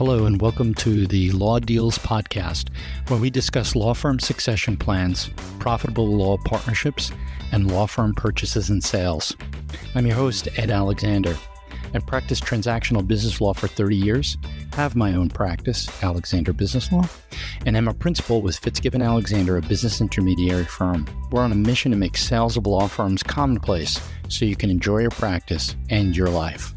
Hello, and welcome to the Law Deals Podcast, where we discuss law firm succession plans, profitable law partnerships, and law firm purchases and sales. I'm your host, Ed Alexander. I've practiced transactional business law for 30 years, have my own practice, Alexander Business Law, and am a principal with Fitzgibbon Alexander, a business intermediary firm. We're on a mission to make sales of law firms commonplace so you can enjoy your practice and your life.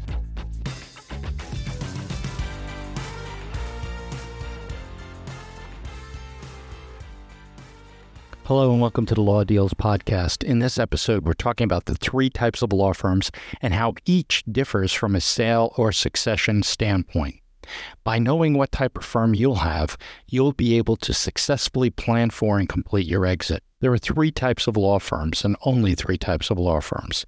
Hello and welcome to the Law Deals Podcast. In this episode, we're talking about the three types of law firms and how each differs from a sale or succession standpoint. By knowing what type of firm you'll have, you'll be able to successfully plan for and complete your exit. There are three types of law firms and only three types of law firms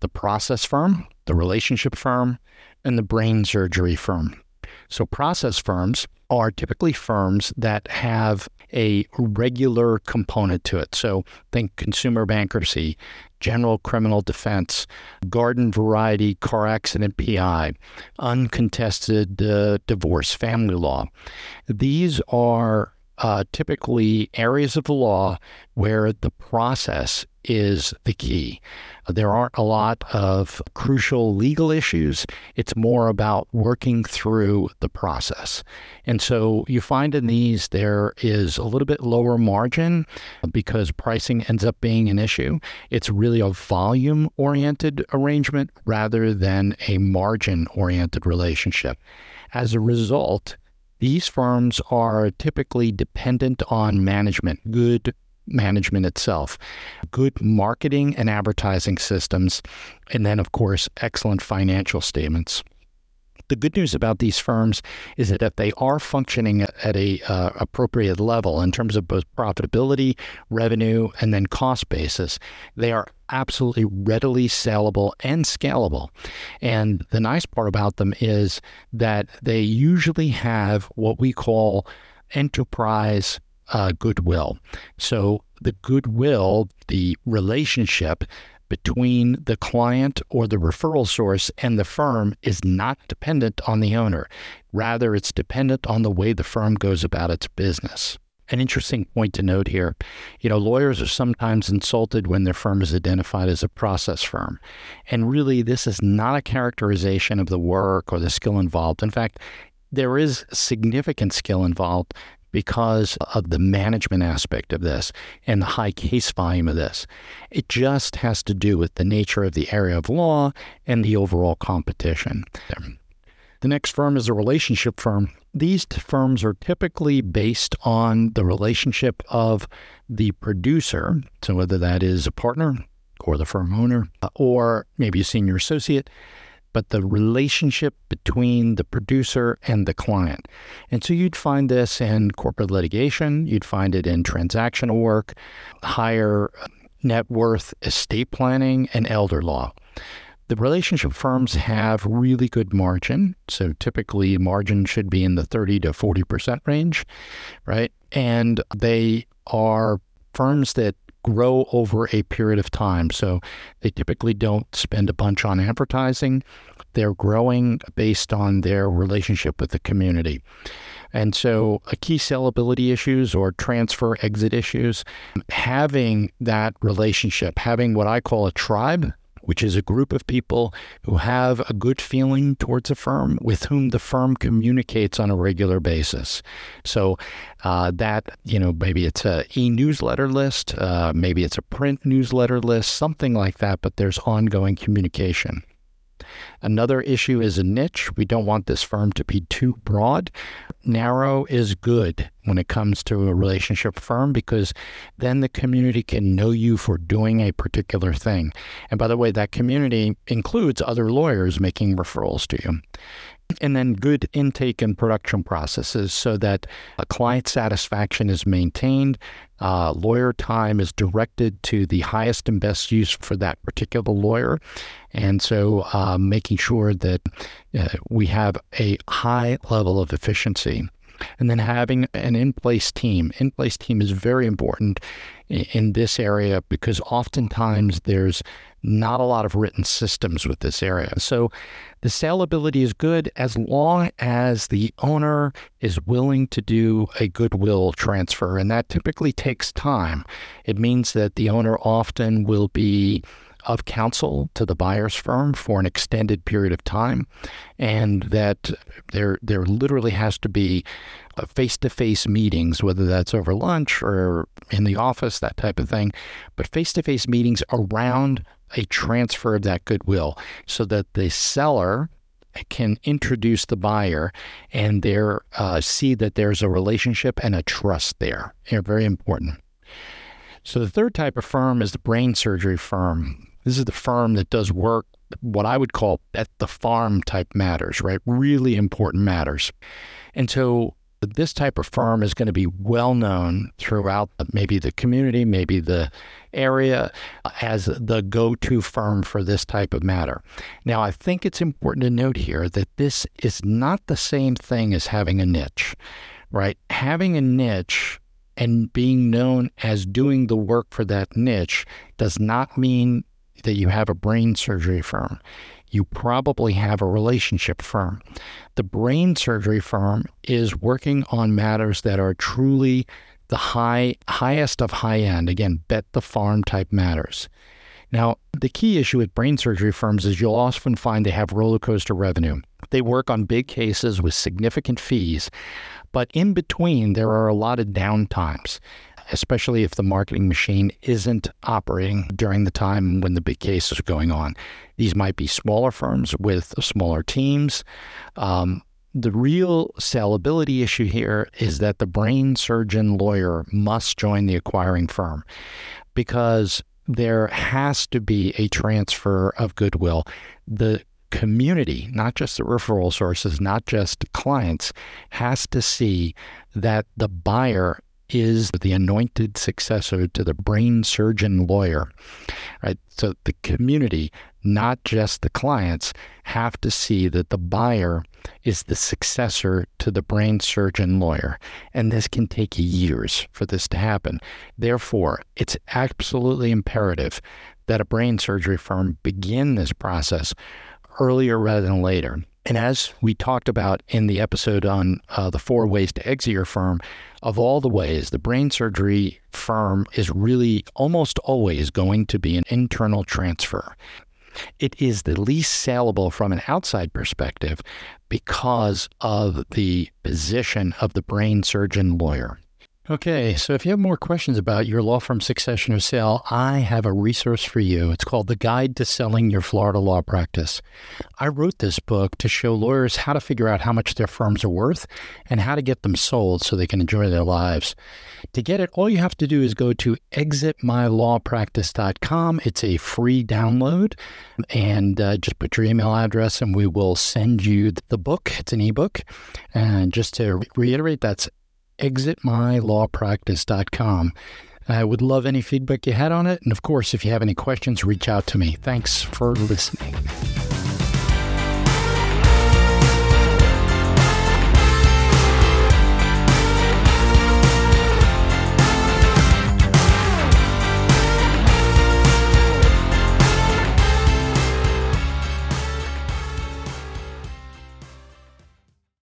the process firm, the relationship firm, and the brain surgery firm. So, process firms are typically firms that have a regular component to it. So think consumer bankruptcy, general criminal defense, garden variety car accident PI, uncontested uh, divorce, family law. These are uh, typically areas of the law where the process is the key. There aren't a lot of crucial legal issues. It's more about working through the process. And so you find in these there is a little bit lower margin because pricing ends up being an issue. It's really a volume oriented arrangement rather than a margin oriented relationship. As a result, these firms are typically dependent on management, good management itself, good marketing and advertising systems, and then, of course, excellent financial statements. The good news about these firms is that if they are functioning at a uh, appropriate level in terms of both profitability, revenue, and then cost basis, they are absolutely readily saleable and scalable. And the nice part about them is that they usually have what we call enterprise uh, goodwill. So the goodwill, the relationship between the client or the referral source and the firm is not dependent on the owner. Rather, it's dependent on the way the firm goes about its business. An interesting point to note here you know, lawyers are sometimes insulted when their firm is identified as a process firm. And really, this is not a characterization of the work or the skill involved. In fact, there is significant skill involved because of the management aspect of this and the high case volume of this. It just has to do with the nature of the area of law and the overall competition. The next firm is a relationship firm. These firms are typically based on the relationship of the producer, so whether that is a partner or the firm owner, uh, or maybe a senior associate, but the relationship between the producer and the client. And so you'd find this in corporate litigation, you'd find it in transactional work, higher net worth estate planning, and elder law. The relationship firms have really good margin. So typically, margin should be in the 30 to 40% range, right? And they are firms that grow over a period of time. So they typically don't spend a bunch on advertising. They're growing based on their relationship with the community. And so, a key sellability issues or transfer exit issues, having that relationship, having what I call a tribe which is a group of people who have a good feeling towards a firm with whom the firm communicates on a regular basis. So uh, that, you know, maybe it's a e-newsletter list, uh, maybe it's a print newsletter list, something like that, but there's ongoing communication. Another issue is a niche. We don't want this firm to be too broad. Narrow is good when it comes to a relationship firm because then the community can know you for doing a particular thing. And by the way, that community includes other lawyers making referrals to you and then good intake and production processes so that client satisfaction is maintained. Uh, lawyer time is directed to the highest and best use for that particular lawyer. And so uh, making sure that uh, we have a high level of efficiency. And then having an in place team. In place team is very important in this area because oftentimes there's not a lot of written systems with this area. So the saleability is good as long as the owner is willing to do a goodwill transfer. And that typically takes time. It means that the owner often will be of counsel to the buyer's firm for an extended period of time, and that there there literally has to be face to face meetings, whether that's over lunch or in the office, that type of thing, but face to face meetings around a transfer of that goodwill so that the seller can introduce the buyer and there uh, see that there's a relationship and a trust there. They're very important. So the third type of firm is the brain surgery firm. This is the firm that does work what I would call at the farm type matters, right? Really important matters. And so this type of firm is going to be well known throughout maybe the community, maybe the area uh, as the go to firm for this type of matter. Now, I think it's important to note here that this is not the same thing as having a niche, right? Having a niche and being known as doing the work for that niche does not mean that you have a brain surgery firm you probably have a relationship firm. The brain surgery firm is working on matters that are truly the high highest of high end. Again, bet the farm type matters. Now, the key issue with brain surgery firms is you'll often find they have roller coaster revenue. They work on big cases with significant fees, but in between, there are a lot of downtimes especially if the marketing machine isn't operating during the time when the big cases are going on. These might be smaller firms with smaller teams. Um, the real saleability issue here is that the brain surgeon lawyer must join the acquiring firm because there has to be a transfer of goodwill. The community, not just the referral sources, not just clients, has to see that the buyer is the anointed successor to the brain surgeon lawyer. Right? So the community, not just the clients, have to see that the buyer is the successor to the brain surgeon lawyer. And this can take years for this to happen. Therefore, it's absolutely imperative that a brain surgery firm begin this process earlier rather than later. And as we talked about in the episode on uh, the four ways to exit your firm, of all the ways, the brain surgery firm is really almost always going to be an internal transfer. It is the least saleable from an outside perspective because of the position of the brain surgeon lawyer. Okay, so if you have more questions about your law firm succession or sale, I have a resource for you. It's called The Guide to Selling Your Florida Law Practice. I wrote this book to show lawyers how to figure out how much their firms are worth and how to get them sold so they can enjoy their lives. To get it, all you have to do is go to exitmylawpractice.com. It's a free download, and uh, just put your email address and we will send you the book. It's an ebook. And just to reiterate, that's exitmylawpractice.com. I would love any feedback you had on it. And of course, if you have any questions, reach out to me. Thanks for listening.